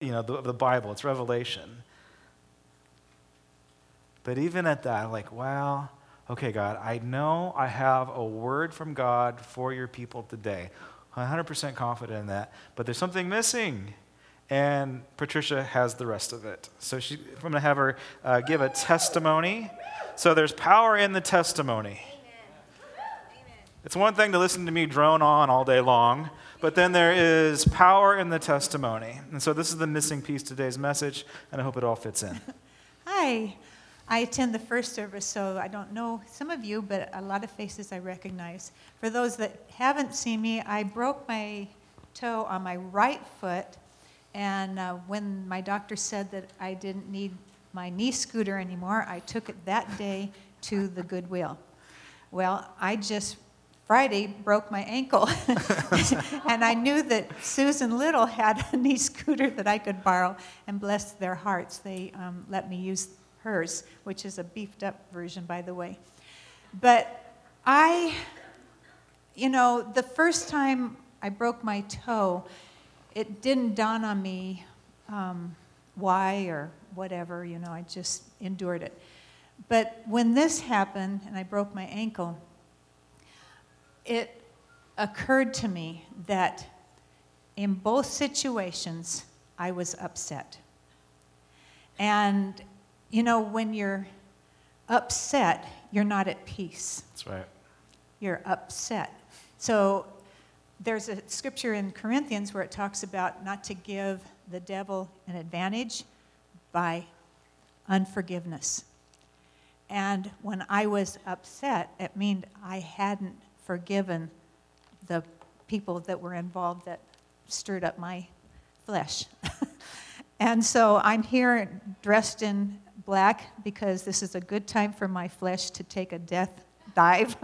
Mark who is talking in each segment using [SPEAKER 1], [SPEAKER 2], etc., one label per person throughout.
[SPEAKER 1] you know, the, the Bible, it's revelation. But even at that, I'm like, wow, okay, God, I know I have a word from God for your people today. 100% confident in that. But there's something missing. And Patricia has the rest of it. So she, I'm going to have her uh, give a testimony. So there's power in the testimony. It's one thing to listen to me drone on all day long, but then there is power in the testimony. And so this is the missing piece today's message, and I hope it all fits in.
[SPEAKER 2] Hi. I attend the first service, so I don't know some of you, but a lot of faces I recognize. For those that haven't seen me, I broke my toe on my right foot, and uh, when my doctor said that I didn't need my knee scooter anymore, I took it that day to the Goodwill. Well, I just Friday broke my ankle. and I knew that Susan Little had a knee scooter that I could borrow, and bless their hearts, they um, let me use hers, which is a beefed up version, by the way. But I, you know, the first time I broke my toe, it didn't dawn on me um, why or whatever, you know, I just endured it. But when this happened and I broke my ankle, it occurred to me that in both situations, I was upset. And, you know, when you're upset, you're not at peace.
[SPEAKER 1] That's right.
[SPEAKER 2] You're upset. So there's a scripture in Corinthians where it talks about not to give the devil an advantage by unforgiveness. And when I was upset, it meant I hadn't forgiven the people that were involved that stirred up my flesh. and so I'm here dressed in black because this is a good time for my flesh to take a death dive.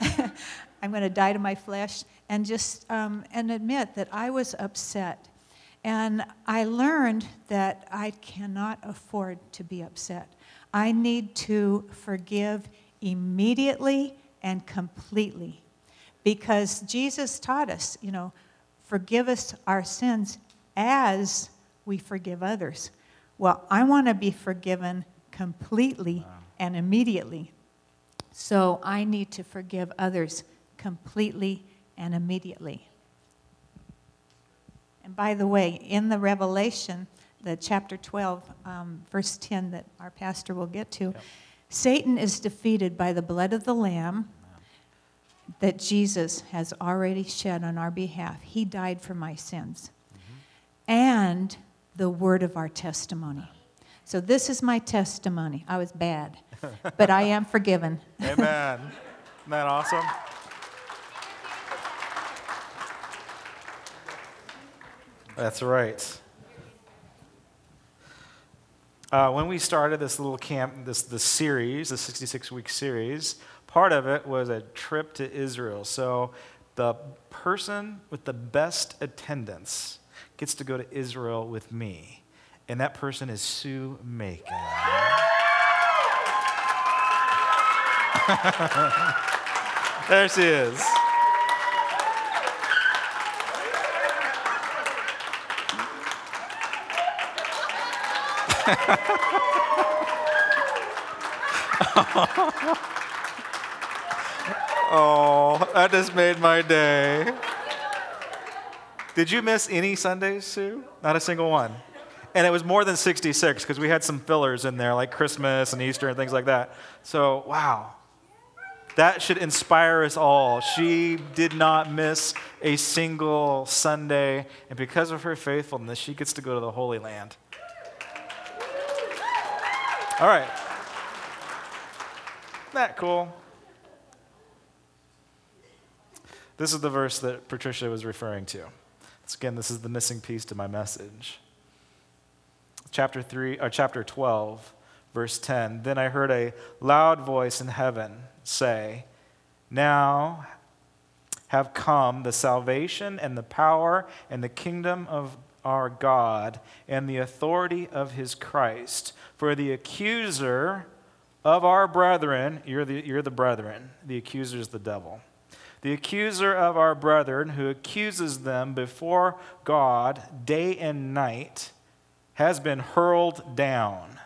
[SPEAKER 2] I'm going to die to my flesh and just um, and admit that I was upset. And I learned that I cannot afford to be upset. I need to forgive immediately and completely. Because Jesus taught us, you know, forgive us our sins as we forgive others. Well, I want to be forgiven completely and immediately. So I need to forgive others completely and immediately. And by the way, in the Revelation, the chapter 12, um, verse 10 that our pastor will get to, yep. Satan is defeated by the blood of the Lamb that Jesus has already shed on our behalf. He died for my sins. Mm-hmm. And the word of our testimony. So, this is my testimony. I was bad, but I am forgiven.
[SPEAKER 1] Amen. Isn't that awesome? That's right. Uh, when we started this little camp, this, this series, the 66 week series, part of it was a trip to Israel. So the person with the best attendance gets to go to Israel with me. And that person is Sue Macon. there she is. oh, that just made my day. Did you miss any Sundays, Sue? Not a single one. And it was more than 66 because we had some fillers in there, like Christmas and Easter and things like that. So, wow. That should inspire us all. She did not miss a single Sunday, and because of her faithfulness, she gets to go to the Holy Land. All right. Isn't that cool? This is the verse that Patricia was referring to. So again, this is the missing piece to my message. Chapter 3 or chapter 12, verse 10. Then I heard a loud voice in heaven say, "Now have come the salvation and the power and the kingdom of our God and the authority of his Christ. For the accuser of our brethren, you're the, you're the brethren, the accuser is the devil. The accuser of our brethren, who accuses them before God day and night, has been hurled down.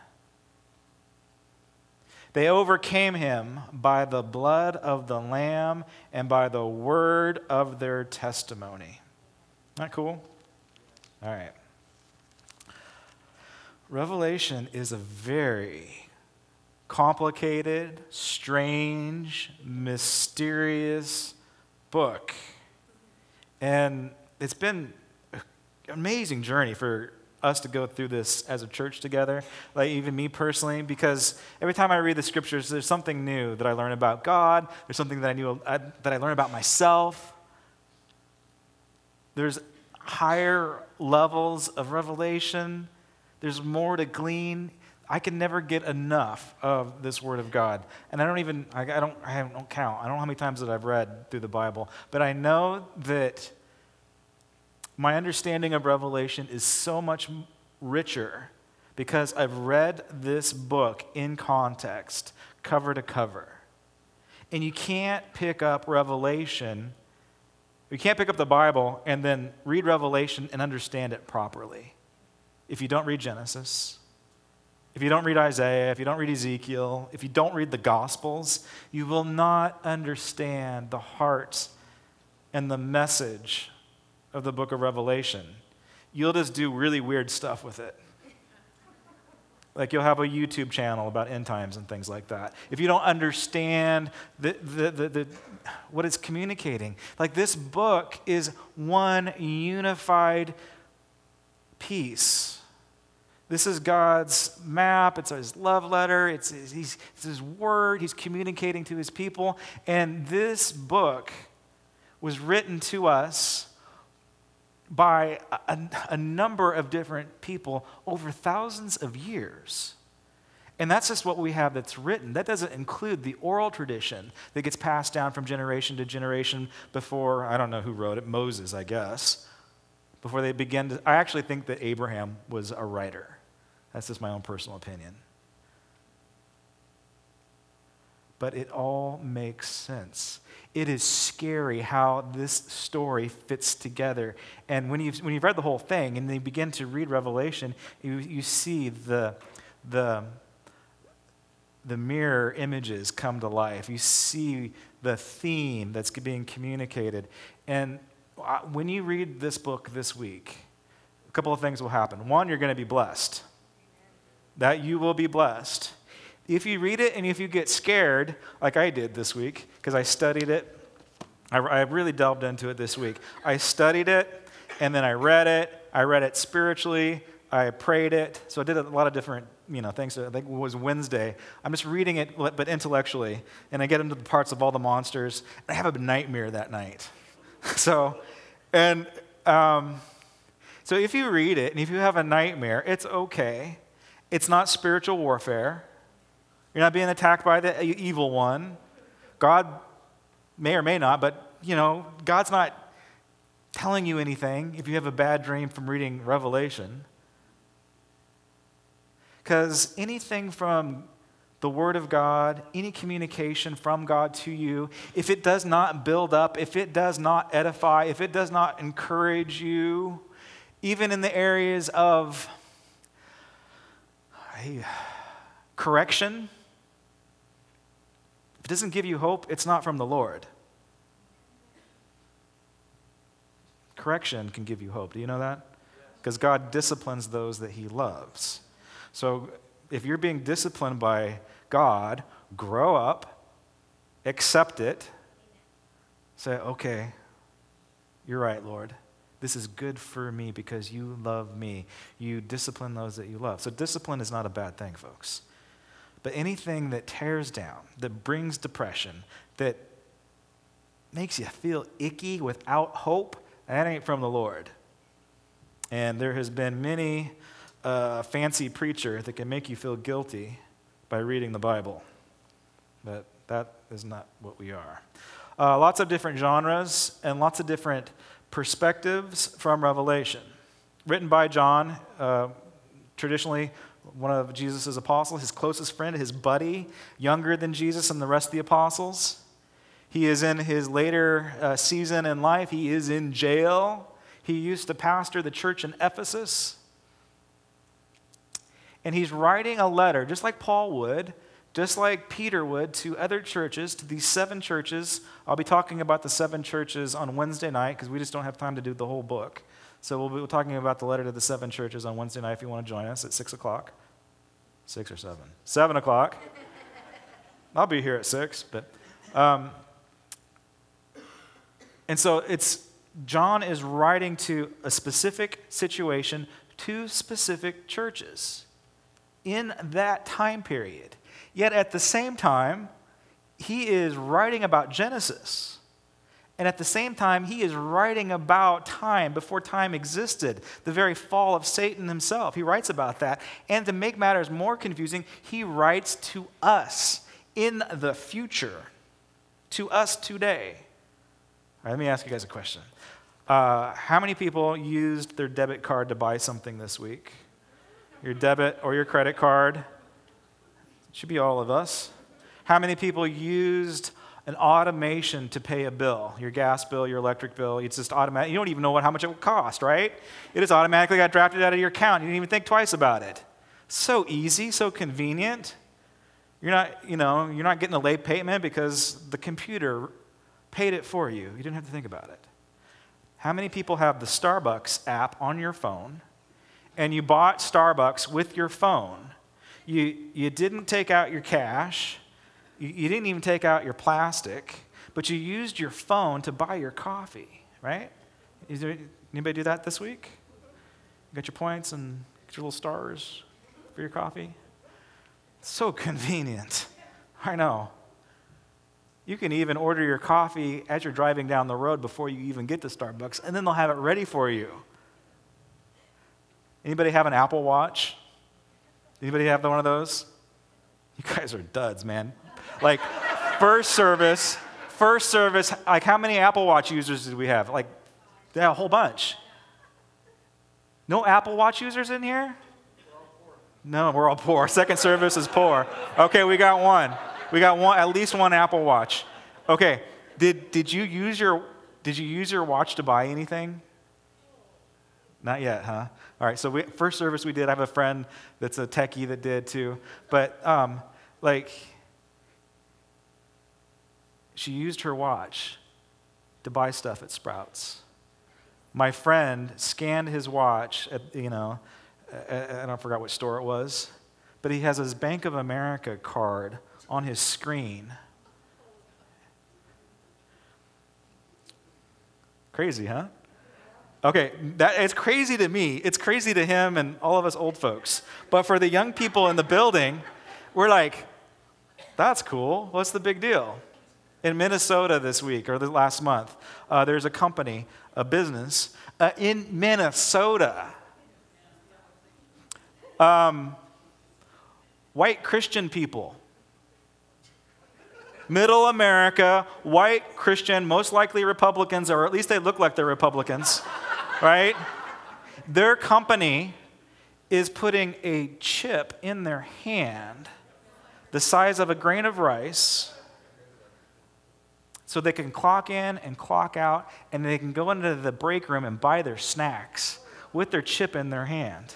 [SPEAKER 1] They overcame him by the blood of the Lamb and by the word of their testimony. Not cool? All right. Revelation is a very complicated, strange, mysterious book. And it's been an amazing journey for us to go through this as a church together, like even me personally, because every time I read the scriptures, there's something new that I learn about God. There's something that I knew uh, that I learn about myself. There's higher levels of revelation. There's more to glean. I can never get enough of this Word of God. And I don't even, I, don't, I don't count. I don't know how many times that I've read through the Bible. But I know that my understanding of Revelation is so much richer because I've read this book in context, cover to cover. And you can't pick up Revelation, you can't pick up the Bible and then read Revelation and understand it properly if you don't read Genesis if you don't read Isaiah, if you don't read Ezekiel, if you don't read the Gospels, you will not understand the heart and the message of the book of Revelation. You'll just do really weird stuff with it. Like you'll have a YouTube channel about end times and things like that. If you don't understand the, the, the, the, what it's communicating, like this book is one unified piece this is God's map. It's his love letter. It's his, it's his word. He's communicating to his people. And this book was written to us by a, a, number of different people over thousands of years. And that's just what we have that's written. That doesn't include the oral tradition that gets passed down from generation to generation before, I don't know who wrote it, Moses, I guess, before they begin to. I actually think that Abraham was a writer. That's just my own personal opinion. But it all makes sense. It is scary how this story fits together. And when you've, when you've read the whole thing and you begin to read Revelation, you, you see the, the, the mirror images come to life. You see the theme that's being communicated. And uh, when you read this book this week, a couple of things will happen. One, you're going to be blessed that you will be blessed. If you read it and if you get scared, like I did this week, because I studied it, I, I, really delved into it this week. I studied it and then I read it. I read it spiritually. I prayed it. So I did a lot of different you know, things. I think it was Wednesday. I'm just reading it, but intellectually. And I get into the parts of all the monsters. And I have a nightmare that night. so, and um, so if you read it and if you have a nightmare, it's okay. It's not spiritual warfare. You're not being attacked by the evil one. God may or may not, but you know, God's not telling you anything if you have a bad dream from reading Revelation. Because anything from the Word of God, any communication from God to you, if it does not build up, if it does not edify, if it does not encourage you, even in the areas of correction, if it doesn't give you hope, it's not from the Lord. Correction can give you hope. Do you know that? Because God disciplines those that He loves. So if you're being disciplined by God, grow up, accept it, say, okay, you're right, Lord. This is good for me because you love me. You discipline those that you love. So, discipline is not a bad thing, folks. But anything that tears down, that brings depression, that makes you feel icky without hope, that ain't from the Lord. And there has been many uh, fancy preacher that can make you feel guilty by reading the Bible. But that is not what we are. Uh, lots of different genres and lots of different Perspectives from Revelation, written by John, uh, traditionally one of Jesus' apostles, his closest friend, his buddy, younger than Jesus and the rest of the apostles. He is in his later uh, season in life. He is in jail. He used to pastor the church in Ephesus. And he's writing a letter, just like Paul would, just like Peter would, to other churches, to these seven churches. I'll be talking about the seven churches on Wednesday night because we just don't have time to do the whole book. So we'll be talking about the letter to the seven churches on Wednesday night if you want to join us at 6 o'clock. 6 or 7? 7 o'clock. I'll be here at 6, but. Um, and so it's John is writing to a specific situation, to specific churches in that time period. Yet at the same time, he is writing about Genesis. And at the same time, he is writing about time before time existed, the very fall of Satan himself. He writes about that. And to make matters more confusing, he writes to us in the future, to us today. Right, let me ask you guys a question. Uh, how many people used their debit card to buy something this week? Your debit or your credit card? Should be all of us. How many people used an automation to pay a bill, your gas bill, your electric bill. It's just automatic. You don't even know what, how much it will cost, right? It just automatically got drafted out of your account. You didn't even think twice about it. So easy, so convenient. You're not, you know, you're not getting a late payment because the computer paid it for you. You didn't have to think about it. How many people have the Starbucks app on your phone and you bought Starbucks with your phone? You, you didn't take out your cash you, you didn't even take out your plastic, but you used your phone to buy your coffee, right? Is there, anybody do that this week? You got your points and get your little stars for your coffee? So convenient. I know. You can even order your coffee as you're driving down the road before you even get to Starbucks, and then they'll have it ready for you. Anybody have an Apple Watch? Anybody have one of those? You guys are duds, man. Like, first service, first service, like, how many Apple Watch users did we have? Like, yeah, a whole bunch. No Apple Watch users in here? No, we're all poor. Second service is poor. Okay, we got one. We got one, at least one Apple Watch. Okay, did, did you use your did you use your watch to buy anything? Not yet, huh? All right. So we, first service we did. I have a friend that's a techie that did too. But um, like, she used her watch to buy stuff at Sprouts. My friend scanned his watch at, you know, I don't forget what store it was, but he has his Bank of America card on his screen. Crazy, huh? Okay, that, it's crazy to me. It's crazy to him and all of us old folks. But for the young people in the building, we're like, that's cool. What's the big deal? in Minnesota this week or the last month. Uh, there's a company, a business uh, in Minnesota. Um, white Christian people. Middle America, white Christian, most likely Republicans, or at least they look like they're Republicans, right? Their company is putting a chip in their hand the size of a grain of rice so they can clock in and clock out, and they can go into the break room and buy their snacks with their chip in their hand.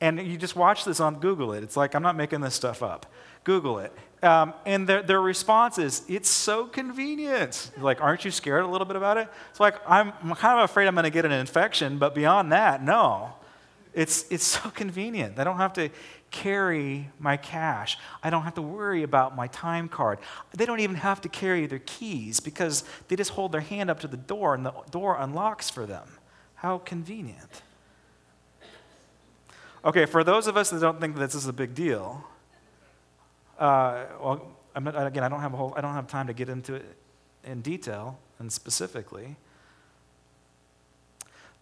[SPEAKER 1] And you just watch this on Google it. It's like, I'm not making this stuff up. Google it. Um, and their, their response is, it's so convenient. Like, aren't you scared a little bit about it? It's like, I'm, I'm kind of afraid I'm going to get an infection, but beyond that, no. It's, it's so convenient. I don't have to carry my cash. I don't have to worry about my time card. They don't even have to carry their keys because they just hold their hand up to the door and the door unlocks for them. How convenient. Okay, for those of us that don't think this is a big deal, uh, well, not, again, I don't have a whole, I don't have time to get into it in detail and specifically,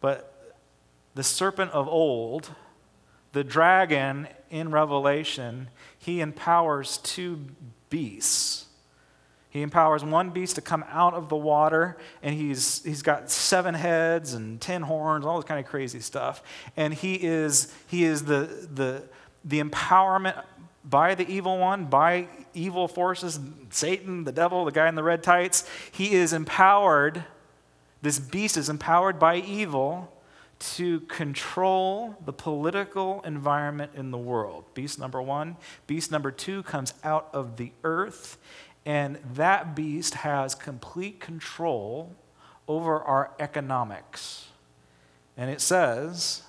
[SPEAKER 1] but the serpent of old the dragon in Revelation, he empowers two beasts. He empowers one beast to come out of the water, and he's, he's got seven heads and ten horns, all this kind of crazy stuff. And he is, he is the, the, the empowerment by the evil one, by evil forces, Satan, the devil, the guy in the red tights. He is empowered, this beast is empowered by evil to control the political environment in the world. Beast number one. Beast number two comes out of the earth, and that beast has complete control over our economics. And it says,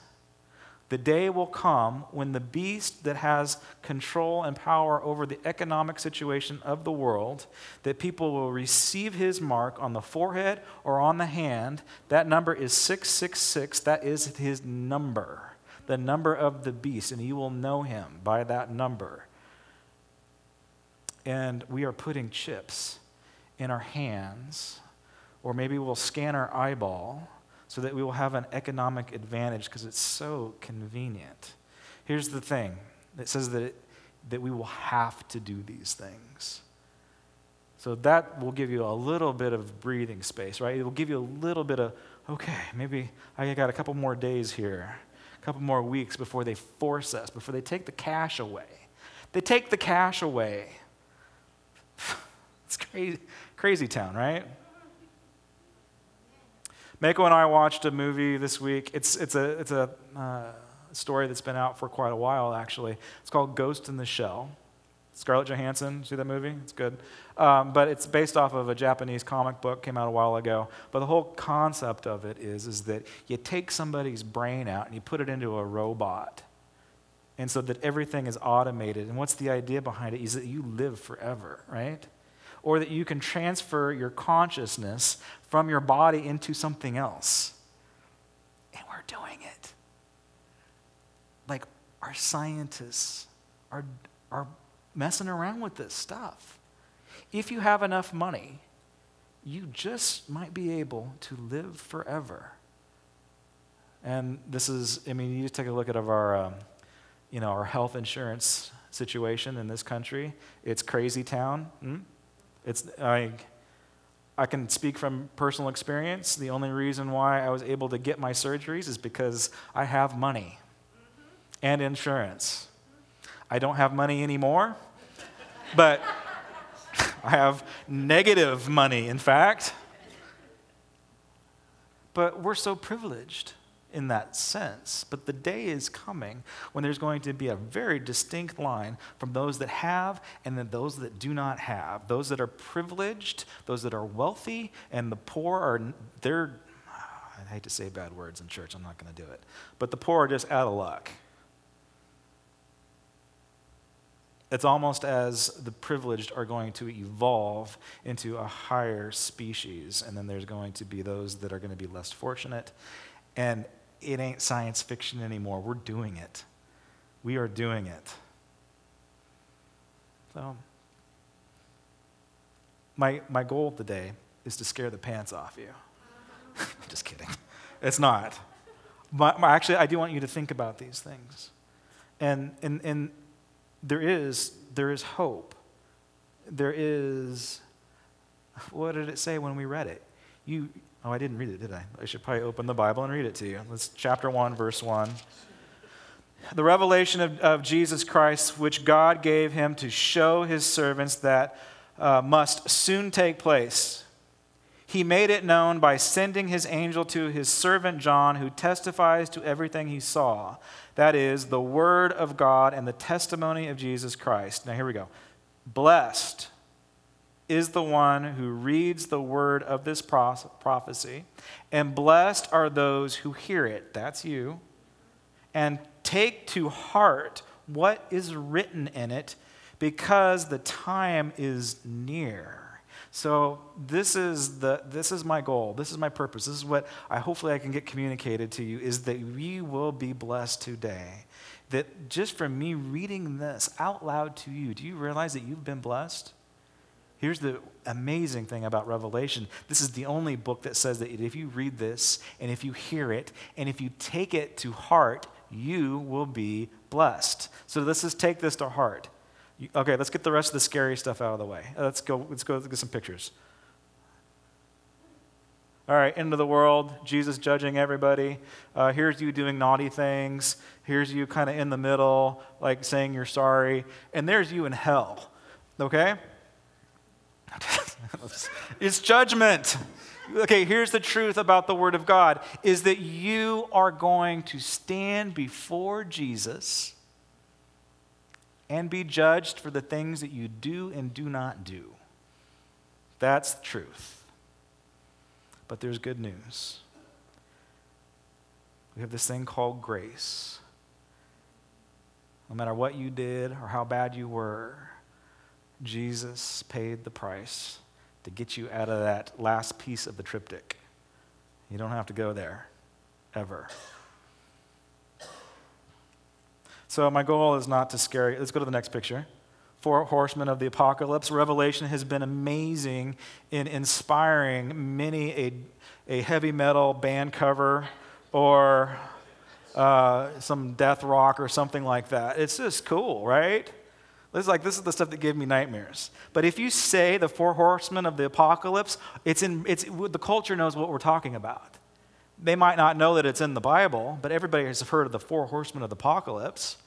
[SPEAKER 1] the day will come when the beast that has control and power over the economic situation of the world, that people will receive his mark on the forehead or on the hand. That number is 666. That is his number, the number of the beast, and you will know him by that number. And we are putting chips in our hands, or maybe we'll scan our eyeball so that we will have an economic advantage because it's so convenient. Here's the thing it says that, it, that we will have to do these things. So that will give you a little bit of breathing space, right? It will give you a little bit of, okay, maybe I got a couple more days here, a couple more weeks before they force us, before they take the cash away. They take the cash away. it's crazy, crazy town, right? Mako and I watched a movie this week. It's, it's a, it's a uh, story that's been out for quite a while, actually. It's called Ghost in the Shell. Scarlett Johansson, see that movie? It's good. Um, but it's based off of a Japanese comic book, came out a while ago. But the whole concept of it is, is that you take somebody's brain out and you put it into a robot. And so that everything is automated. And what's the idea behind it is that you live forever, right? Or that you can transfer your consciousness from your body into something else. And we're doing it. Like our scientists are, are messing around with this stuff. If you have enough money, you just might be able to live forever. And this is, I mean, you just take a look at our, um, you know, our health insurance situation in this country. It's crazy town. Hmm? It's, I, I can speak from personal experience. The only reason why I was able to get my surgeries is because I have money and insurance. I don't have money anymore, but I have negative money, in fact. But we're so privileged in that sense. But the day is coming when there's going to be a very distinct line from those that have and then those that do not have. Those that are privileged, those that are wealthy, and the poor are, they're, I hate to say bad words in church, I'm not going to do it. But the poor are just out of luck. It's almost as the privileged are going to evolve into a higher species, and then there's going to be those that are going to be less fortunate. And it ain't science fiction anymore. We're doing it. We are doing it. So, my, my goal today is to scare the pants off you. Just kidding. It's not. But, actually, I do want you to think about these things. And, and, and there, is, there is hope. There is, what did it say when we read it? You, Oh, I didn't read it, did I? I should probably open the Bible and read it to you. Let's chapter 1, verse 1. The revelation of, of Jesus Christ, which God gave him to show his servants that uh, must soon take place. He made it known by sending his angel to his servant John, who testifies to everything he saw. That is, the word of God and the testimony of Jesus Christ. Now, here we go. Blessed is the one who reads the word of this prophecy, and blessed are those who hear it. That's you. And take to heart what is written in it, because the time is near. So this is the this is my goal. This is my purpose. This is what I hopefully I can get communicated to you is that we will be blessed today. That just from me reading this out loud to you, do you realize that you've been blessed? Here's the amazing thing about Revelation this is the only book that says that if you read this and if you hear it and if you take it to heart, you will be blessed. So let's just take this to heart. Okay, let's get the rest of the scary stuff out of the way. Let's go, let's go get some pictures. All right, end of the world, Jesus judging everybody. Uh, here's you doing naughty things. Here's you kind of in the middle, like saying you're sorry. And there's you in hell, okay? it's judgment. Okay, here's the truth about the Word of God is that you are going to stand before Jesus and be judged for the things that you do and do not do. That's the truth. But there's good news. We have this thing called grace. No matter what you did or how bad you were, Jesus paid the price to get you out of that last piece of the triptych. You don't have to go there, ever. So, my goal is not to scare you. Let's go to the next picture. Four horsemen of the apocalypse. Revelation has been amazing in inspiring many a, a heavy metal band cover or uh, some death rock or something like that. It's just cool, right? This is like this is the stuff that gave me nightmares. But if you say the four horsemen of the apocalypse, it's in it's the culture knows what we're talking about. They might not know that it's in the Bible, but everybody has heard of the four horsemen of the apocalypse.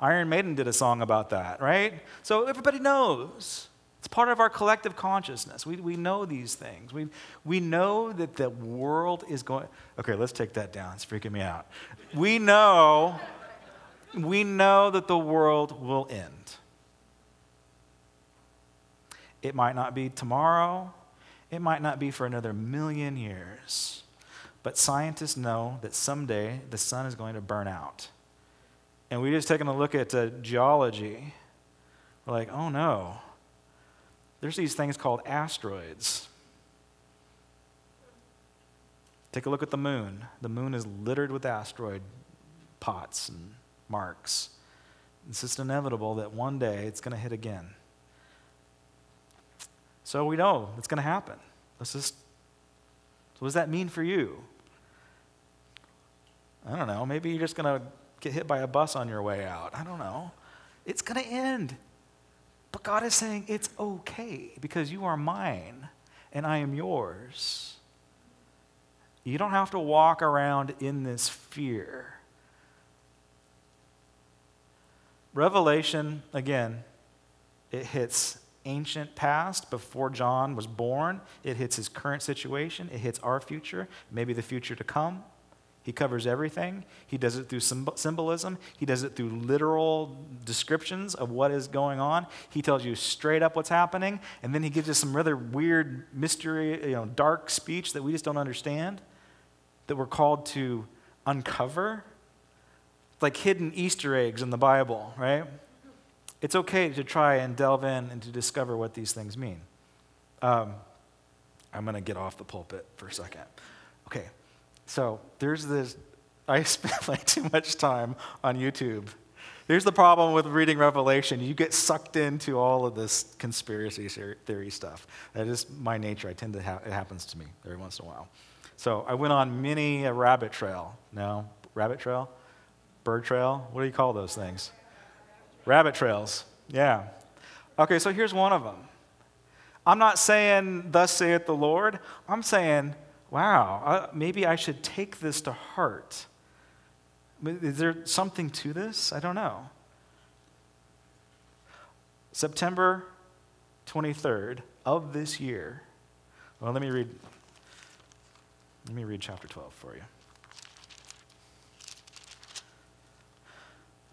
[SPEAKER 1] Iron Maiden did a song about that, right? So everybody knows. It's part of our collective consciousness. We, we know these things. We, we know that the world is going. Okay, let's take that down. It's freaking me out. We know we know that the world will end. It might not be tomorrow, it might not be for another million years, but scientists know that someday the sun is going to burn out. And we just taking a look at uh, geology. We're like, oh no, there's these things called asteroids. Take a look at the moon. The moon is littered with asteroid pots and marks. It's just inevitable that one day it's going to hit again. So we know it's going to happen. Let's just. So what does that mean for you? I don't know. Maybe you're just going to get hit by a bus on your way out. I don't know. It's going to end. But God is saying it's okay because you are mine and I am yours. You don't have to walk around in this fear. Revelation, again, it hits ancient past before John was born. It hits his current situation. It hits our future, maybe the future to come. He covers everything. He does it through symbolism. He does it through literal descriptions of what is going on. He tells you straight up what's happening, and then he gives us some rather weird mystery, you know, dark speech that we just don't understand, that we're called to uncover like hidden Easter eggs in the Bible, right? It's okay to try and delve in and to discover what these things mean. Um, I'm going to get off the pulpit for a second. Okay, so there's this, I spend like too much time on YouTube. Here's the problem with reading Revelation you get sucked into all of this conspiracy theory stuff. That is my nature. I tend to have, it happens to me every once in a while. So I went on many a rabbit trail. No, rabbit trail? Bird trail? What do you call those things? Rabbit trails. Yeah. Okay, so here's one of them. I'm not saying, Thus saith the Lord. I'm saying, wow, uh, maybe I should take this to heart. Is there something to this? I don't know. September 23rd of this year. Well, let me read. Let me read chapter 12 for you.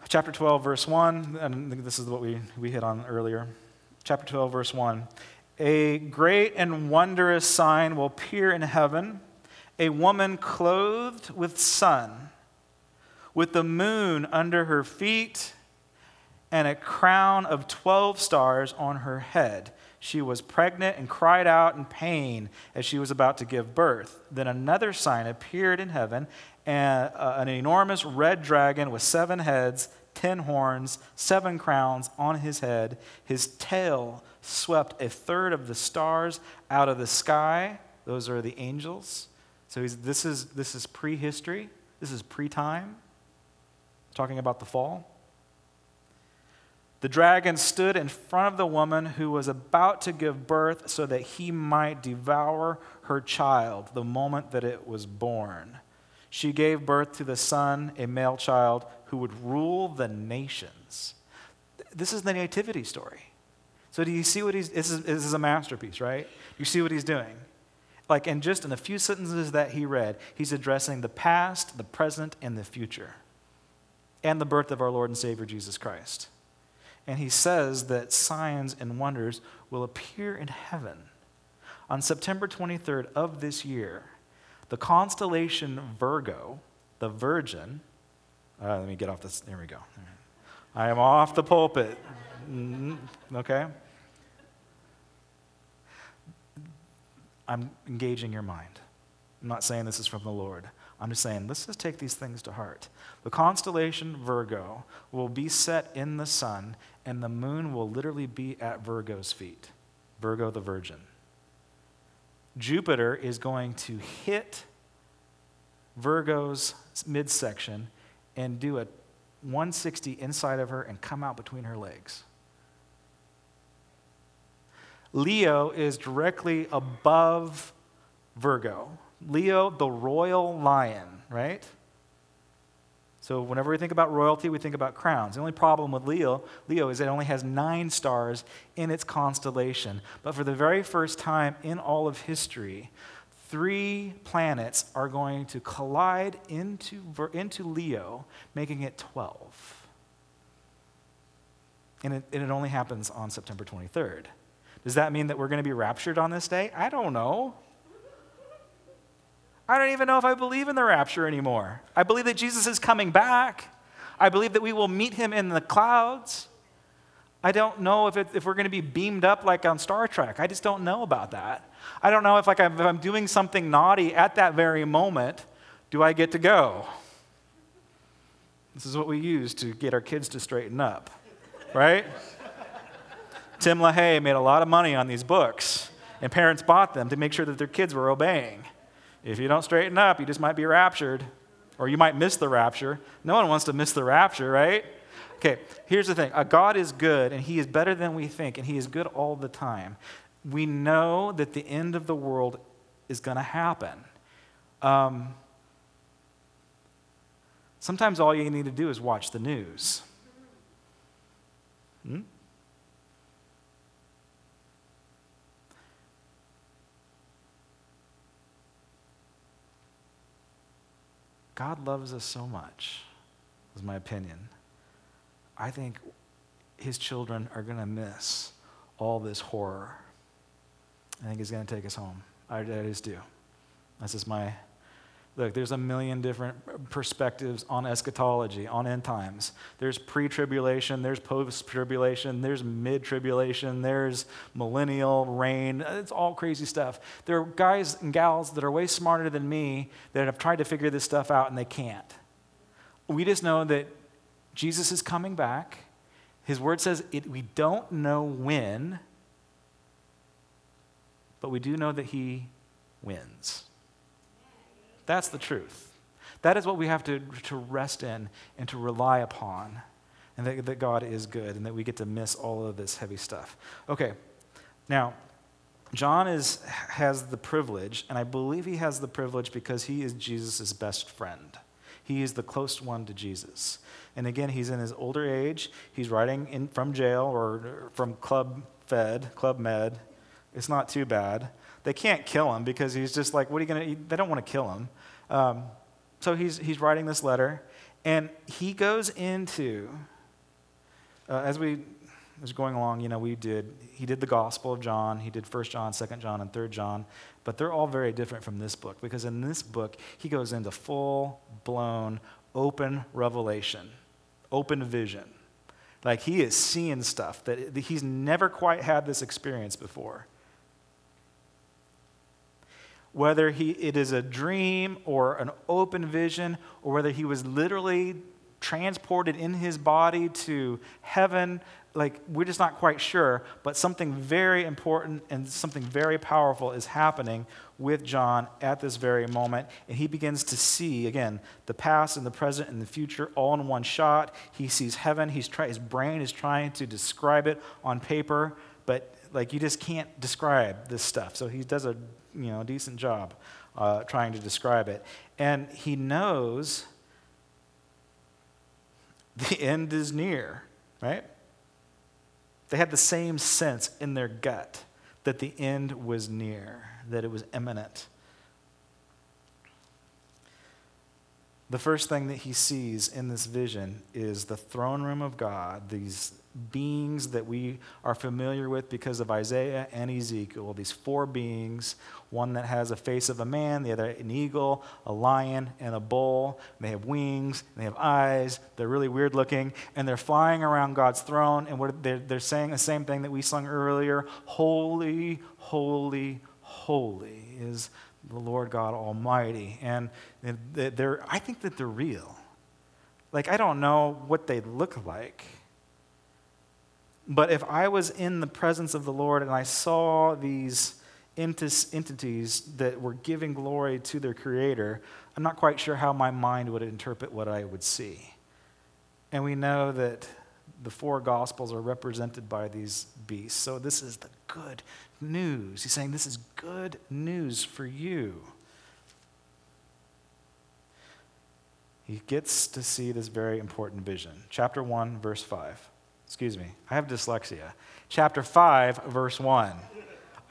[SPEAKER 1] Chapter 12, verse 1, and this is what we, we hit on earlier. Chapter 12, verse 1. A great and wondrous sign will appear in heaven a woman clothed with sun, with the moon under her feet, and a crown of 12 stars on her head. She was pregnant and cried out in pain as she was about to give birth. Then another sign appeared in heaven, and, uh, an enormous red dragon with seven heads ten horns, seven crowns on his head. His tail swept a third of the stars out of the sky. Those are the angels. So this is, this is prehistory, this is pre time, talking about the fall. The dragon stood in front of the woman who was about to give birth so that he might devour her child the moment that it was born. She gave birth to the son, a male child, who would rule the nations. This is the nativity story. So, do you see what he's, this is, this is a masterpiece, right? You see what he's doing? Like, in just in a few sentences that he read, he's addressing the past, the present, and the future, and the birth of our Lord and Savior Jesus Christ. And he says that signs and wonders will appear in heaven. On September 23rd of this year, the constellation Virgo, the Virgin, uh, let me get off this. There we go. I am off the pulpit. Mm-hmm. Okay? I'm engaging your mind. I'm not saying this is from the Lord. I'm just saying, let's just take these things to heart. The constellation Virgo will be set in the sun, and the moon will literally be at Virgo's feet. Virgo the Virgin. Jupiter is going to hit Virgo's midsection and do a 160 inside of her and come out between her legs. Leo is directly above Virgo. Leo, the royal lion, right? So whenever we think about royalty, we think about crowns. The only problem with Leo, Leo is it only has nine stars in its constellation. But for the very first time in all of history, three planets are going to collide into, into Leo, making it 12. And it, and it only happens on September 23rd. Does that mean that we're going to be raptured on this day? I don't know. I don't even know if I believe in the rapture anymore. I believe that Jesus is coming back. I believe that we will meet him in the clouds. I don't know if, it, if we're going to be beamed up like on Star Trek. I just don't know about that. I don't know if, like, I'm, if I'm doing something naughty at that very moment, do I get to go? This is what we use to get our kids to straighten up, right? Tim LaHaye made a lot of money on these books, and parents bought them to make sure that their kids were obeying. If you don't straighten up, you just might be raptured, or you might miss the rapture. No one wants to miss the rapture, right? Okay, here's the thing a God is good, and He is better than we think, and He is good all the time. We know that the end of the world is going to happen. Um, sometimes all you need to do is watch the news. Hmm? God loves us so much, is my opinion. I think his children are going to miss all this horror. I think he's going to take us home. I, I just do. That's just my Look, there's a million different perspectives on eschatology, on end times. There's pre tribulation, there's post tribulation, there's mid tribulation, there's millennial reign. It's all crazy stuff. There are guys and gals that are way smarter than me that have tried to figure this stuff out and they can't. We just know that Jesus is coming back. His word says it, we don't know when, but we do know that he wins. That's the truth. That is what we have to, to rest in and to rely upon, and that, that God is good and that we get to miss all of this heavy stuff. Okay, now, John is, has the privilege, and I believe he has the privilege because he is Jesus' best friend. He is the close one to Jesus. And again, he's in his older age. He's writing in, from jail or from Club Fed, Club Med. It's not too bad. They can't kill him because he's just like, what are you going to, they don't want to kill him. Um, so he's, he's writing this letter, and he goes into, uh, as we was going along, you know, we did, he did the Gospel of John, he did First John, Second John, and Third John, but they're all very different from this book because in this book, he goes into full blown open revelation, open vision. Like he is seeing stuff that he's never quite had this experience before whether he, it is a dream or an open vision, or whether he was literally transported in his body to heaven, like we're just not quite sure, but something very important and something very powerful is happening with John at this very moment, and he begins to see, again, the past and the present and the future all in one shot. He sees heaven. He's try, his brain is trying to describe it on paper, but like you just can't describe this stuff. So he does a you know, a decent job uh, trying to describe it. And he knows the end is near, right? They had the same sense in their gut that the end was near, that it was imminent. The first thing that he sees in this vision is the throne room of God, these beings that we are familiar with because of Isaiah and Ezekiel, these four beings, one that has a face of a man, the other an eagle, a lion, and a bull. They have wings, they have eyes, they're really weird looking, and they're flying around God's throne, and they're, they're saying the same thing that we sung earlier Holy, holy, holy is the Lord God Almighty. And they're, I think that they're real. Like, I don't know what they look like. But if I was in the presence of the Lord and I saw these entities that were giving glory to their Creator, I'm not quite sure how my mind would interpret what I would see. And we know that the four Gospels are represented by these beasts. So this is the good news. He's saying this is good news for you. He gets to see this very important vision. Chapter 1, verse 5. Excuse me, I have dyslexia. Chapter 5, verse 1.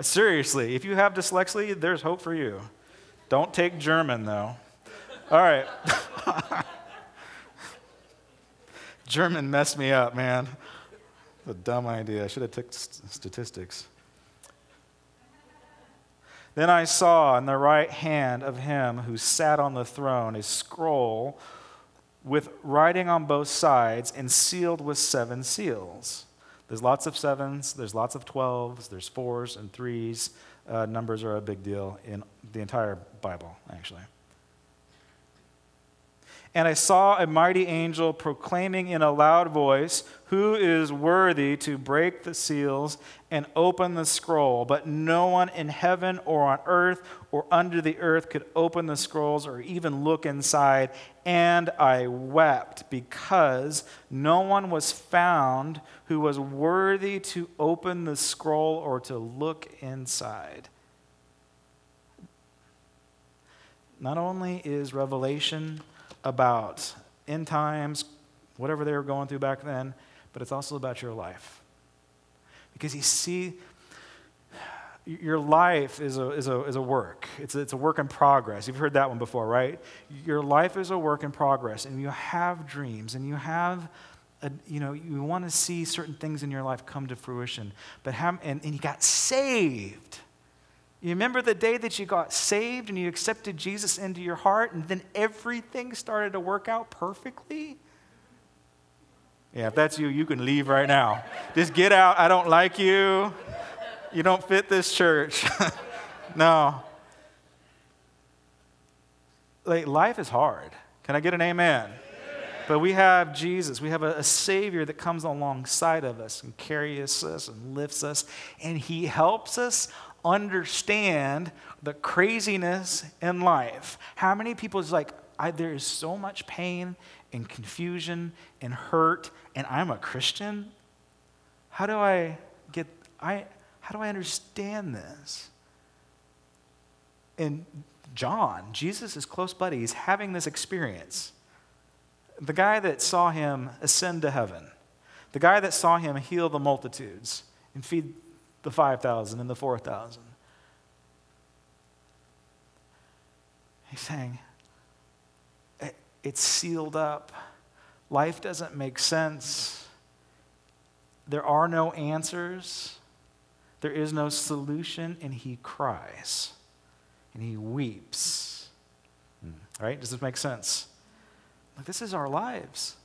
[SPEAKER 1] Seriously, if you have dyslexia, there's hope for you. Don't take German, though. All right. German messed me up, man. a dumb idea. I should have took statistics. Then I saw in the right hand of him who sat on the throne a scroll with writing on both sides and sealed with seven seals. There's lots of sevens, there's lots of twelves, there's fours and threes. Uh, numbers are a big deal in the entire Bible, actually. And I saw a mighty angel proclaiming in a loud voice, Who is worthy to break the seals and open the scroll? But no one in heaven or on earth or under the earth could open the scrolls or even look inside. And I wept because no one was found who was worthy to open the scroll or to look inside. Not only is Revelation about end times, whatever they were going through back then, but it's also about your life. Because you see, your life is a, is a, is a work. It's a, it's a work in progress. You've heard that one before, right? Your life is a work in progress, and you have dreams, and you have, a, you know, you want to see certain things in your life come to fruition. But have, and, and you got saved. You remember the day that you got saved and you accepted Jesus into your heart, and then everything started to work out perfectly? Yeah, if that's you, you can leave right now. Just get out. I don't like you. You don't fit this church. no. Like, life is hard. Can I get an amen? But we have Jesus. We have a, a, Savior that comes alongside of us and carries us and lifts us, and He helps us understand the craziness in life. How many people is like, there is so much pain and confusion and hurt, and I'm a Christian? How do I get, I, how do I understand this? And John, Jesus' close buddy, is having this experience. The guy that saw him ascend to heaven, the guy that saw him heal the multitudes and feed the 5,000 and the 4,000. He's saying, it's sealed up. Life doesn't make sense. There are no answers. There is no solution. And he cries and he weeps. Hmm. Right? Does this make sense? Like, this is our lives.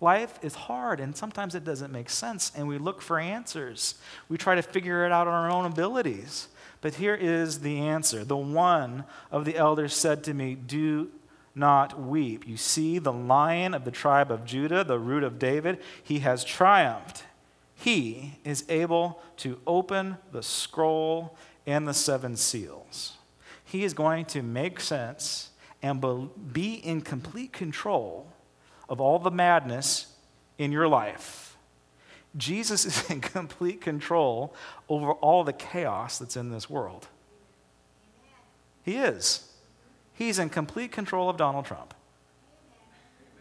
[SPEAKER 1] Life is hard, and sometimes it doesn't make sense, and we look for answers. We try to figure it out on our own abilities. But here is the answer. The one of the elders said to me, Do not weep. You see, the lion of the tribe of Judah, the root of David, he has triumphed. He is able to open the scroll and the seven seals. He is going to make sense and be in complete control of all the madness in your life. Jesus is in complete control over all the chaos that's in this world. He is. He's in complete control of Donald Trump.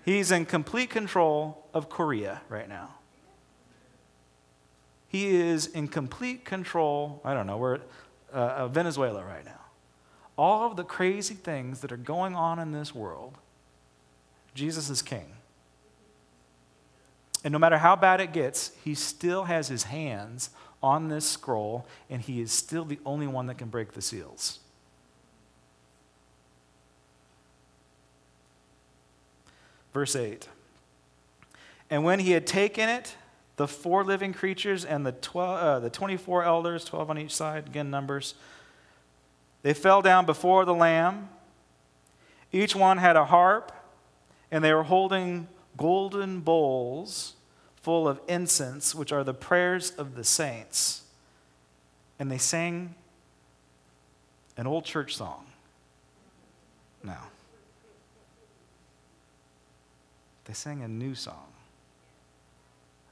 [SPEAKER 1] He's in complete control of Korea right now. He is in complete control, I don't know, we're uh, Venezuela right now. All of the crazy things that are going on in this world, Jesus is king. And no matter how bad it gets, he still has his hands on this scroll, and he is still the only one that can break the seals. Verse 8 And when he had taken it, the four living creatures and the, 12, uh, the 24 elders, 12 on each side, again, numbers, they fell down before the Lamb. Each one had a harp, and they were holding golden bowls full of incense, which are the prayers of the saints. And they sang an old church song. Now, they sang a new song,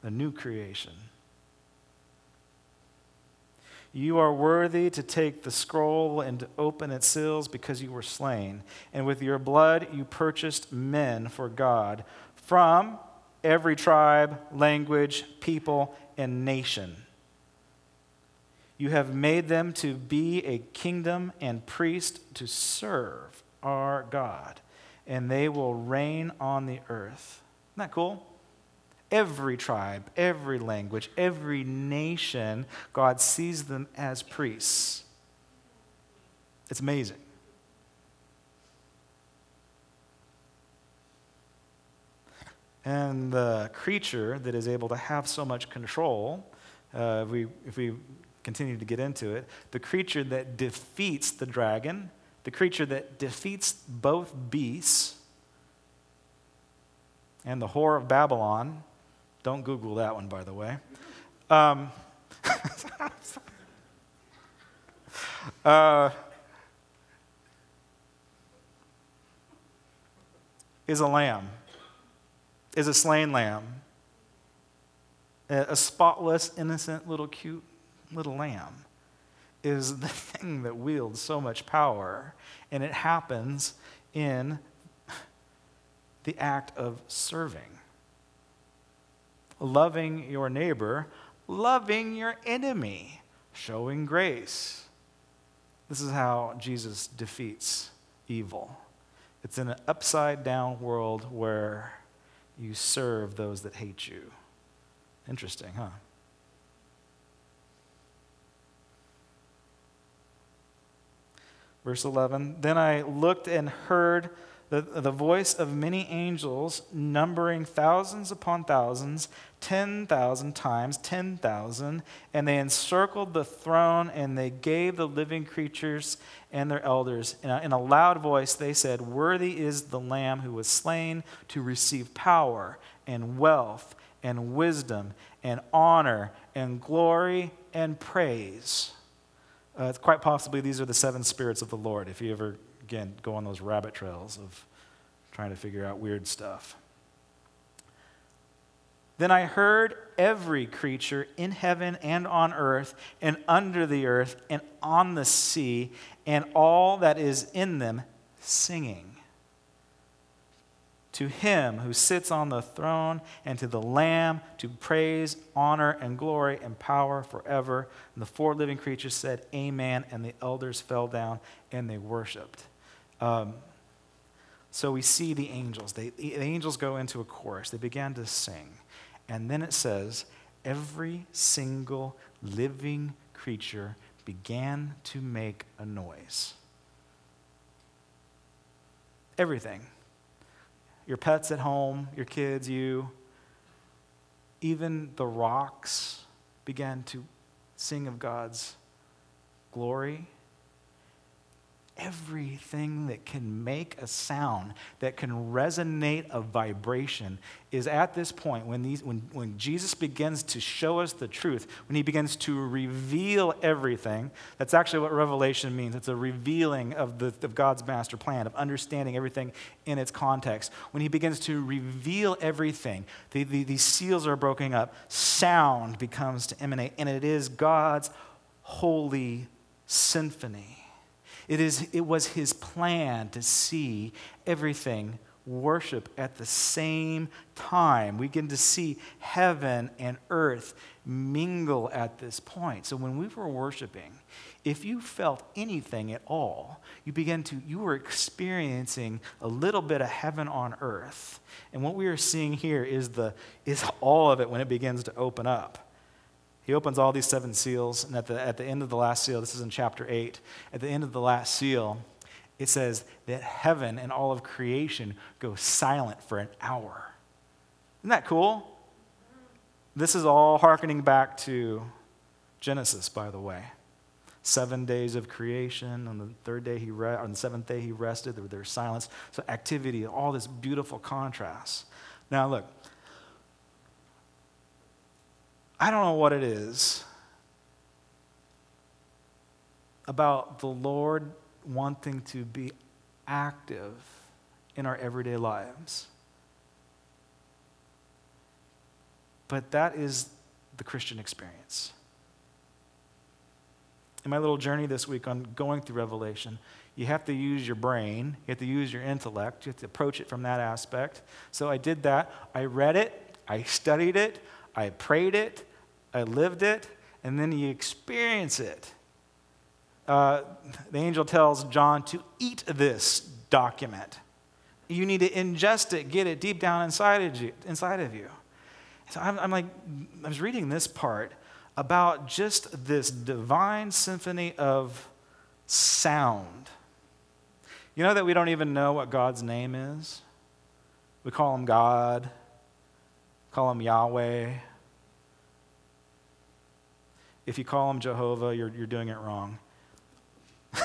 [SPEAKER 1] a new creation. You are worthy to take the scroll and to open its seals because you were slain. And with your blood you purchased men for God from every tribe, language, people, and nation. You have made them to be a kingdom and priest to serve our God, and they will reign on the earth. Isn't that cool? Every tribe, every language, every nation, God sees them as priests. It's amazing. And the creature that is able to have so much control, uh, if, we, if we continue to get into it, the creature that defeats the dragon, the creature that defeats both beasts, and the whore of Babylon, don't Google that one, by the way, um, uh, is a lamb is a slain lamb, a spotless, innocent, little cute little lamb is the thing that wields so much power. And it happens in the act of serving. Loving your neighbor, loving your enemy, showing grace. This is how Jesus defeats evil. It's in an upside down world where you serve those that hate you. Interesting, huh? Verse 11 Then I looked and heard the, the voice of many angels, numbering thousands upon thousands, 10,000 times 10,000, and they encircled the throne and they gave the living creatures and their elders. In a, in a loud voice, they said, Worthy is the Lamb who was slain to receive power and wealth and wisdom and honor and glory and praise. Uh, it's quite possibly these are the seven spirits of the Lord, if you ever again, go on those rabbit trails of trying to figure out weird stuff. Then I heard every creature in heaven and on earth and under the earth and on the sea and all that is in them singing. To him who sits on the throne and to the Lamb to praise, honor, and glory and power forever. And the four living creatures said, Amen. And the elders fell down and they worshiped. Um, so we see the angels. They, the angels go into a chorus. They began to sing. And then it says, every single living creature began to make a noise. Everything. Your pets at home, your kids, you, even the rocks began to sing of God's glory everything that can make a sound, that can resonate a vibration, is at this point when, these, when, when Jesus begins to show us the truth, when he begins to reveal everything. That's actually what revelation means. It's a revealing of, the, of God's master plan, of understanding everything in its context. When he begins to reveal everything, the, the, these seals are broken up, sound becomes to emanate, and it is God's holy symphony. It, is, it was his plan to see everything worship at the same time. We begin to see heaven and earth mingle at this point. So when we were worshiping, if you felt anything at all, you began to, you were experiencing a little bit of heaven on earth. And what we are seeing here is the is all of it when it begins to open up. He opens all these seven seals, and at the, at the end of the last seal, this is in chapter 8, at the end of the last seal, it says that heaven and all of creation go silent for an hour. Isn't that cool? This is all harkening back to Genesis, by the way. Seven days of creation. On the third day, he re- on the seventh day, he rested. There was silence. So, activity, all this beautiful contrast. Now, look, I don't know what it is about the Lord wanting to be active in our everyday lives. But that is the Christian experience. In my little journey this week on going through Revelation, you have to use your brain, you have to use your intellect, you have to approach it from that aspect. So I did that. I read it, I studied it, I prayed it, I lived it, and then you experience it. Uh, the angel tells John to eat this document. You need to ingest it, get it deep down inside of you. Inside of you. So I'm, I'm like, I was reading this part about just this divine symphony of sound. You know that we don't even know what God's name is? We call him God, call him Yahweh, if you call him Jehovah, you're, you're doing it wrong.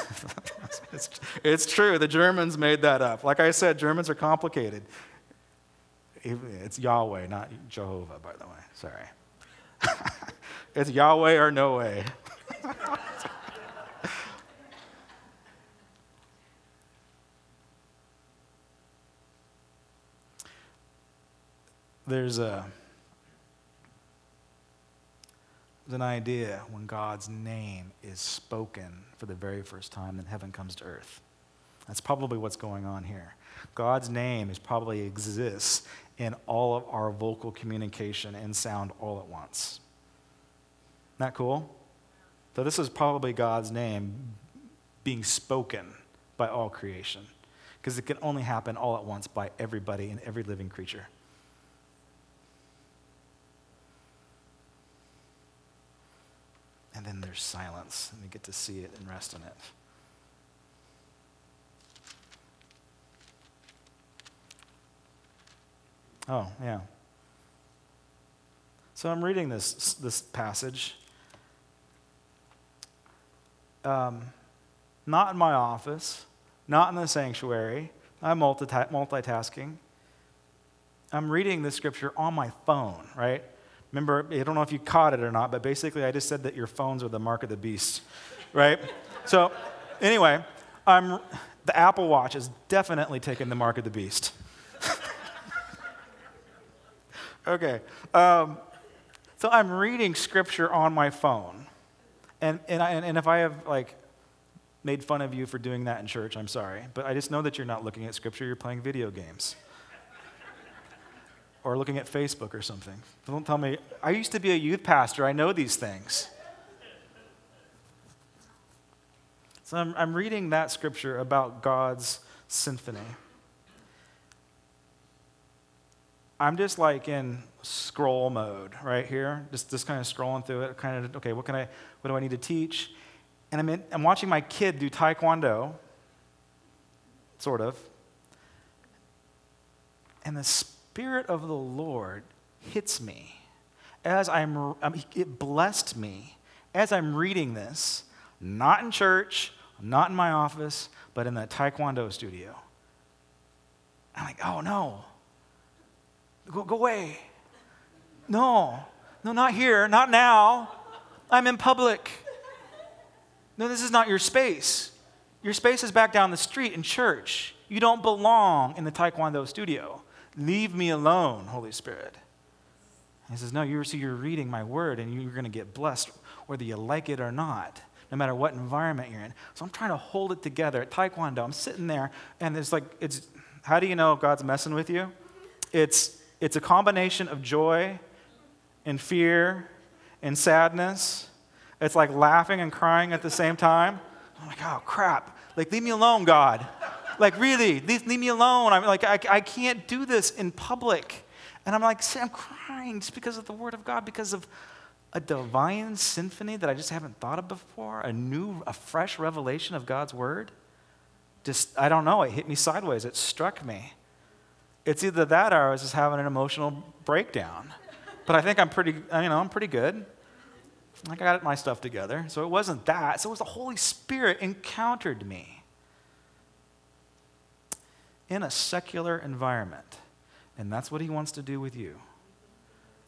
[SPEAKER 1] it's, it's true. The Germans made that up. Like I said, Germans are complicated. It's Yahweh, not Jehovah, by the way. Sorry. it's Yahweh or no way. There's a an idea when God's name is spoken for the very first time, then heaven comes to earth. That's probably what's going on here. God's name is probably exists in all of our vocal communication and sound all at once. Isn't that cool? So this is probably God's name being spoken by all creation. Because it can only happen all at once by everybody and every living creature. And then there's silence, and we get to see it and rest in it. Oh, yeah. So I'm reading this, this passage. Um, not in my office, not in the sanctuary. I'm multitasking. I'm reading this scripture on my phone, right? Remember, I don't know if you caught it or not, but basically I just said that your phones are the mark of the beast, right? so, anyway, I'm, the Apple Watch is definitely taking the mark of the beast. okay. Um, so I'm reading scripture on my phone. And, and, I, and if I have, like, made fun of you for doing that in church, I'm sorry. But I just know that you're not looking at scripture, you're playing video games or looking at Facebook or something. Don't tell me, I used to be a youth pastor, I know these things. So I'm, I'm reading that scripture about God's symphony. I'm just like in scroll mode right here, just, just kind of scrolling through it, kind of, okay, what can I, what do I need to teach? And I'm, in, I'm watching my kid do taekwondo, sort of. And the Spirit of the Lord hits me as I'm, um, it blessed me as I'm reading this, not in church, not in my office, but in the Taekwondo studio. I'm like, oh no, go, go away. No, no, not here, not now. I'm in public. No, this is not your space. Your space is back down the street in church. You don't belong in the Taekwondo studio. Leave me alone, Holy Spirit. he says, No, you see, you're reading my word and you're going to get blessed whether you like it or not, no matter what environment you're in. So I'm trying to hold it together at Taekwondo. I'm sitting there and it's like, it's, how do you know God's messing with you? It's, it's a combination of joy and fear and sadness. It's like laughing and crying at the same time. I'm like, oh crap. Like, leave me alone, God. Like, really, leave, leave me alone. I'm like, I, I can't do this in public. And I'm like, I'm crying just because of the word of God, because of a divine symphony that I just haven't thought of before, a new, a fresh revelation of God's word. Just, I don't know, it hit me sideways. It struck me. It's either that or I was just having an emotional breakdown. But I think I'm pretty, you know, I'm pretty good. I got my stuff together. So it wasn't that. So it was the Holy Spirit encountered me in a secular environment. And that's what he wants to do with you.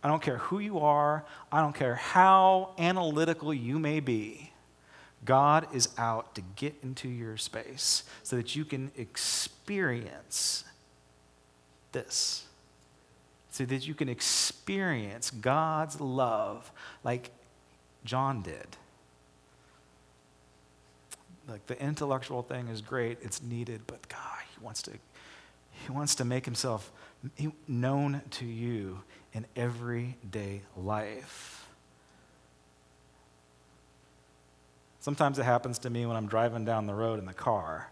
[SPEAKER 1] I don't care who you are, I don't care how analytical you may be. God is out to get into your space so that you can experience this. So that you can experience God's love like John did. Like the intellectual thing is great, it's needed, but God, he wants to he wants to make himself known to you in everyday life. Sometimes it happens to me when I'm driving down the road in the car.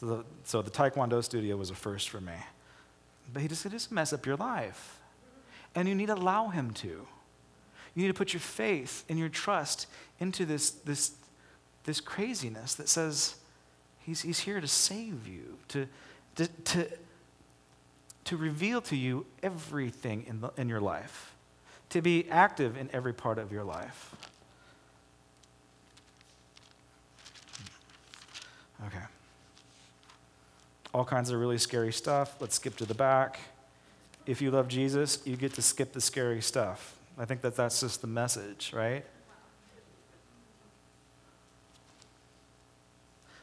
[SPEAKER 1] So the, so the Taekwondo studio was a first for me. But he just, he just mess up your life. And you need to allow him to. You need to put your faith and your trust into this, this, this craziness that says he's, he's here to save you, to, to, to to reveal to you everything in, the, in your life, to be active in every part of your life. Okay. All kinds of really scary stuff. Let's skip to the back. If you love Jesus, you get to skip the scary stuff. I think that that's just the message, right?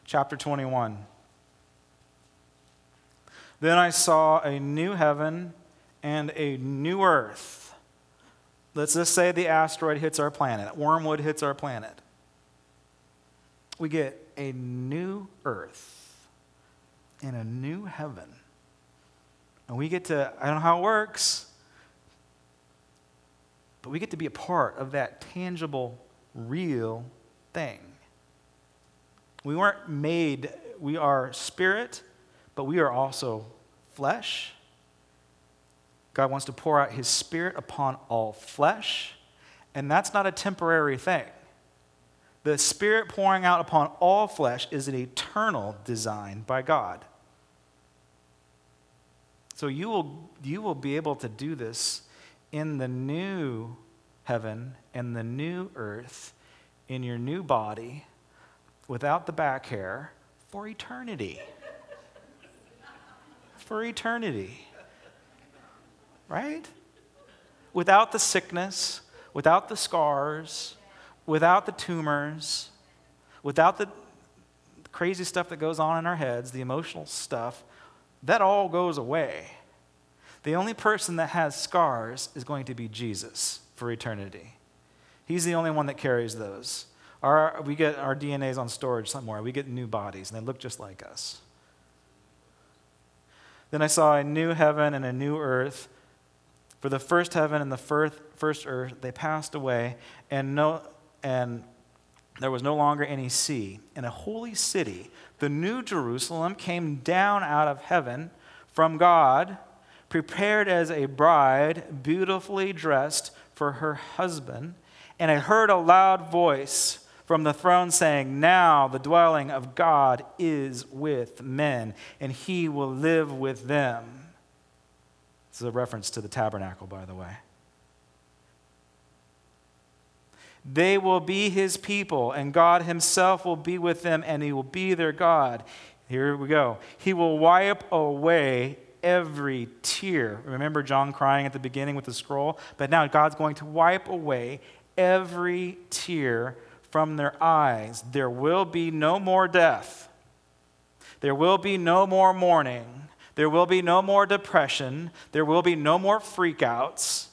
[SPEAKER 1] Chapter 21. Then I saw a new heaven and a new earth. Let's just say the asteroid hits our planet, wormwood hits our planet. We get a new earth and a new heaven. And we get to, I don't know how it works, but we get to be a part of that tangible, real thing. We weren't made, we are spirit but we are also flesh. God wants to pour out his spirit upon all flesh, and that's not a temporary thing. The spirit pouring out upon all flesh is an eternal design by God. So you will, you will be able to do this in the new heaven and the new earth, in your new body, without the back hair, for eternity for eternity. Right? Without the sickness, without the scars, without the tumors, without the crazy stuff that goes on in our heads, the emotional stuff, that all goes away. The only person that has scars is going to be Jesus for eternity. He's the only one that carries those. Our, we get our DNAs on storage somewhere. We get new bodies, and they look just like us. Then I saw a new heaven and a new earth. For the first heaven and the first, first earth, they passed away, and, no, and there was no longer any sea. And a holy city, the new Jerusalem, came down out of heaven from God, prepared as a bride, beautifully dressed for her husband. And I heard a loud voice from the throne, saying, Now the dwelling of God is with men, and he will live with them. This is a reference to the tabernacle, by the way. They will be his people, and God himself will be with them, and he will be their God. Here we go. He will wipe away every tear. Remember John crying at the beginning with the scroll? But now God's going to wipe away every tear from their eyes. There will be no more death. There will be no more mourning. There will be no more depression. There will be no more freakouts.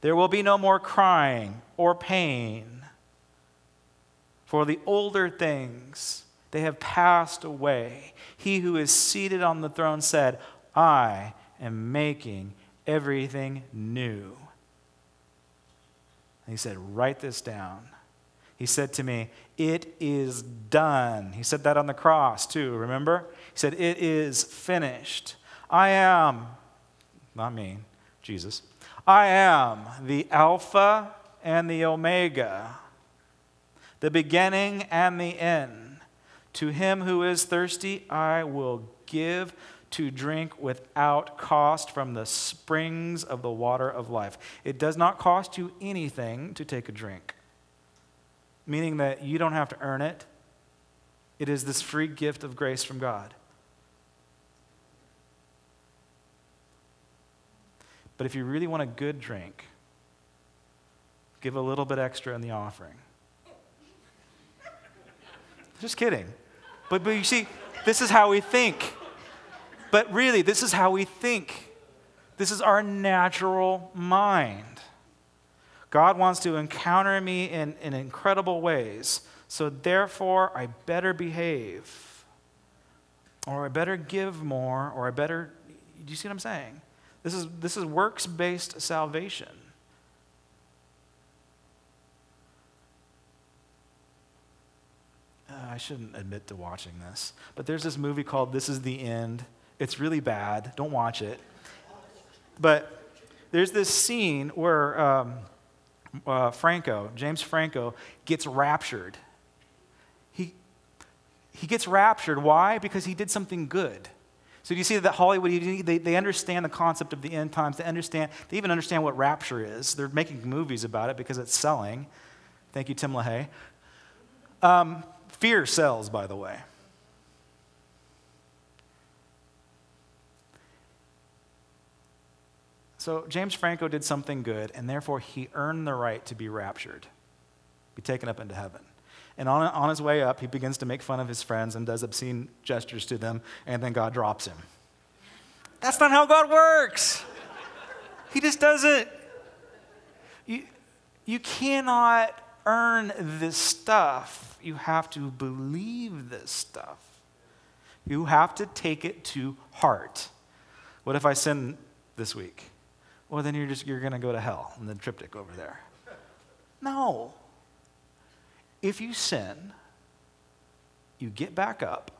[SPEAKER 1] There will be no more crying or pain. For the older things, they have passed away. He who is seated on the throne said, I am making everything new. He said, Write this down. He said to me, It is done. He said that on the cross, too, remember? He said, It is finished. I am, not me, Jesus, I am the Alpha and the Omega, the beginning and the end. To him who is thirsty, I will give to drink without cost from the springs of the water of life. It does not cost you anything to take a drink, meaning that you don't have to earn it. It is this free gift of grace from God. But if you really want a good drink, give a little bit extra in the offering. Just kidding. But, but you see, this is how we think. But really, this is how we think. This is our natural mind. God wants to encounter me in, in incredible ways. So therefore, I better behave. Or I better give more. Or I better. Do you see what I'm saying? This is, this is works based salvation. Uh, I shouldn't admit to watching this, but there's this movie called This Is the End. It's really bad. Don't watch it. But there's this scene where um, uh, Franco, James Franco, gets raptured. He, he gets raptured. Why? Because he did something good. So do you see that Hollywood, they, they understand the concept of the end times. They understand, they even understand what rapture is. They're making movies about it because it's selling. Thank you, Tim LaHaye. Um, fear sells, by the way. So James Franco did something good, and therefore he earned the right to be raptured, be taken up into heaven. And on, on his way up, he begins to make fun of his friends and does obscene gestures to them, and then God drops him. That's not how God works. He just doesn't. You, you cannot earn this stuff. You have to believe this stuff. You have to take it to heart. What if I sin this week? Well, then you're just you're going to go to hell in the triptych over there. No. If you sin, you get back up.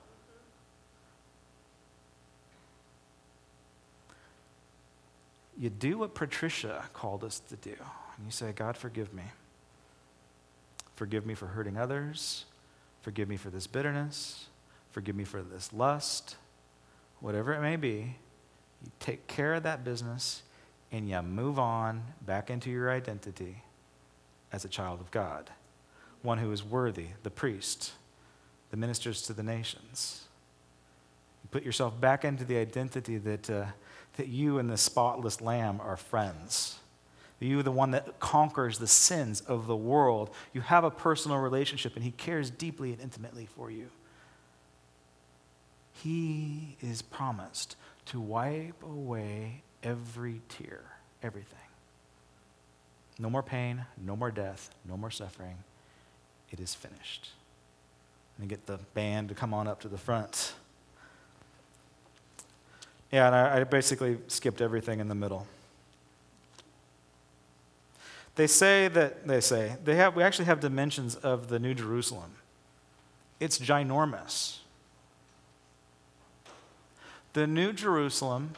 [SPEAKER 1] You do what Patricia called us to do. And you say, God, forgive me. Forgive me for hurting others. Forgive me for this bitterness. Forgive me for this lust. Whatever it may be, you take care of that business and you move on back into your identity as a child of God, one who is worthy, the priest, the ministers to the nations. You put yourself back into the identity that, uh, that you and the spotless lamb are friends. You, the one that conquers the sins of the world. You have a personal relationship, and He cares deeply and intimately for you. He is promised to wipe away every tear, everything. No more pain, no more death, no more suffering. It is finished. And get the band to come on up to the front. Yeah, and I, I basically skipped everything in the middle. They say that, they say, they have, we actually have dimensions of the New Jerusalem. It's ginormous. The New Jerusalem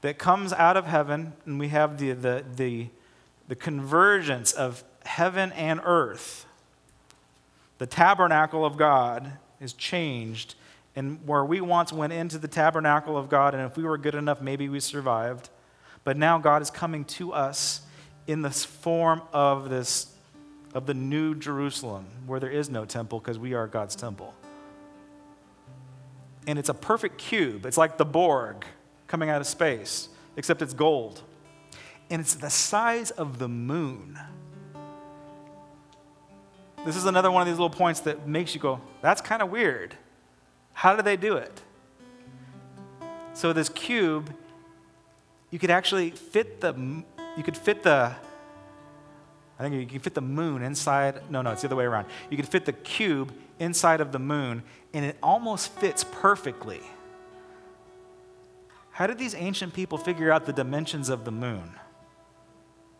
[SPEAKER 1] that comes out of heaven, and we have the, the, the, the convergence of heaven and earth. The tabernacle of God is changed, and where we once went into the tabernacle of God, and if we were good enough, maybe we survived. But now God is coming to us in the form of this of the new Jerusalem, where there is no temple because we are God's temple. And it's a perfect cube. It's like the Borg coming out of space, except it's gold. And it's the size of the moon. This is another one of these little points that makes you go, that's kind of weird. How do they do it? So this cube, you could actually fit the you could fit the I think you can fit the moon inside. No, no, it's the other way around. You could fit the cube inside of the moon, and it almost fits perfectly. How did these ancient people figure out the dimensions of the moon?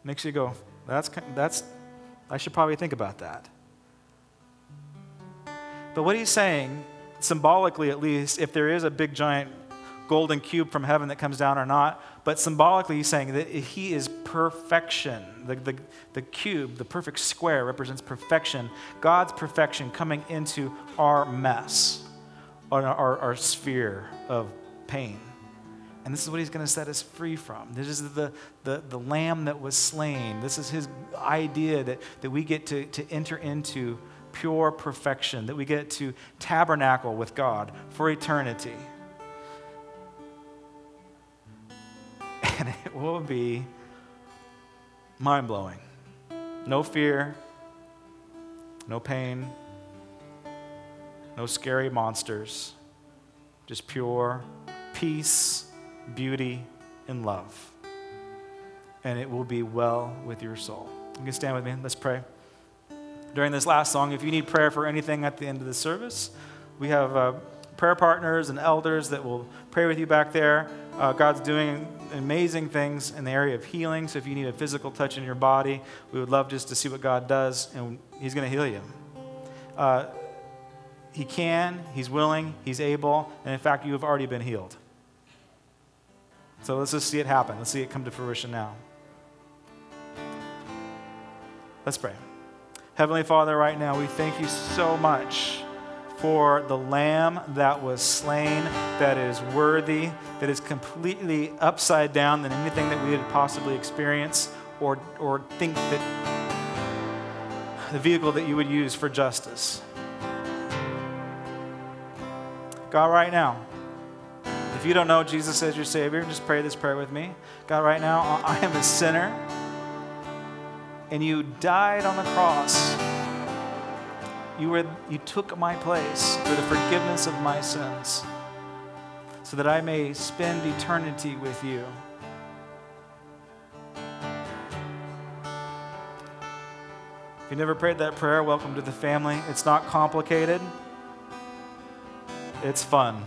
[SPEAKER 1] Makes you go, that's, that's, I should probably think about that. But what he's saying, symbolically at least, if there is a big giant golden cube from heaven that comes down or not, but symbolically he's saying that he is perfection. The, the, the cube, the perfect square, represents perfection, God's perfection coming into our mess, our, our, our sphere of pain. And this is what he's going to set us free from. This is the, the, the lamb that was slain. This is his idea that, that we get to, to enter into pure perfection, that we get to tabernacle with God for eternity. And it will be mind blowing. No fear, no pain, no scary monsters, just pure peace, beauty, and love. And it will be well with your soul. You can stand with me. Let's pray during this last song. If you need prayer for anything at the end of the service, we have uh, prayer partners and elders that will pray with you back there. Uh, God's doing amazing things in the area of healing. So if you need a physical touch in your body, we would love just to see what God does, and He's going to heal you. Uh, he can, He's willing, He's able, and in fact, you have already been healed. So let's just see it happen. Let's see it come to fruition now. Let's pray. Heavenly Father, right now, we thank you so much for the Lamb that was slain, that is worthy, that is completely upside down than anything that we had possibly experienced or, or think that the vehicle that you would use for justice. God, right now, if you don't know Jesus as your Savior, just pray this prayer with me. God, right now, I am a sinner and you died on the cross. You, were, you took my place for the forgiveness of my sins so that I may spend eternity with you. If you never prayed that prayer, welcome to the family. It's not complicated, it's fun.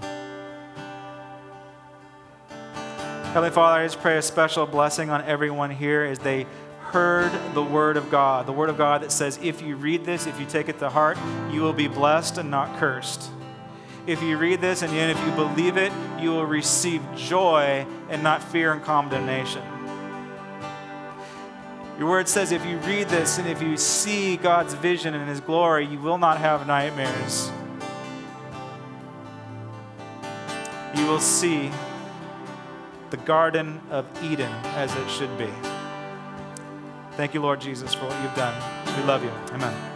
[SPEAKER 1] Heavenly Father, I just pray a special blessing on everyone here as they heard the word of God, the word of God that says, if you read this, if you take it to heart, you will be blessed and not cursed. If you read this and if you believe it, you will receive joy and not fear and condemnation. Your word says if you read this and if you see God's vision and His glory, you will not have nightmares. You will see the Garden of Eden as it should be. Thank you, Lord Jesus, for what you've done. We love you. Amen.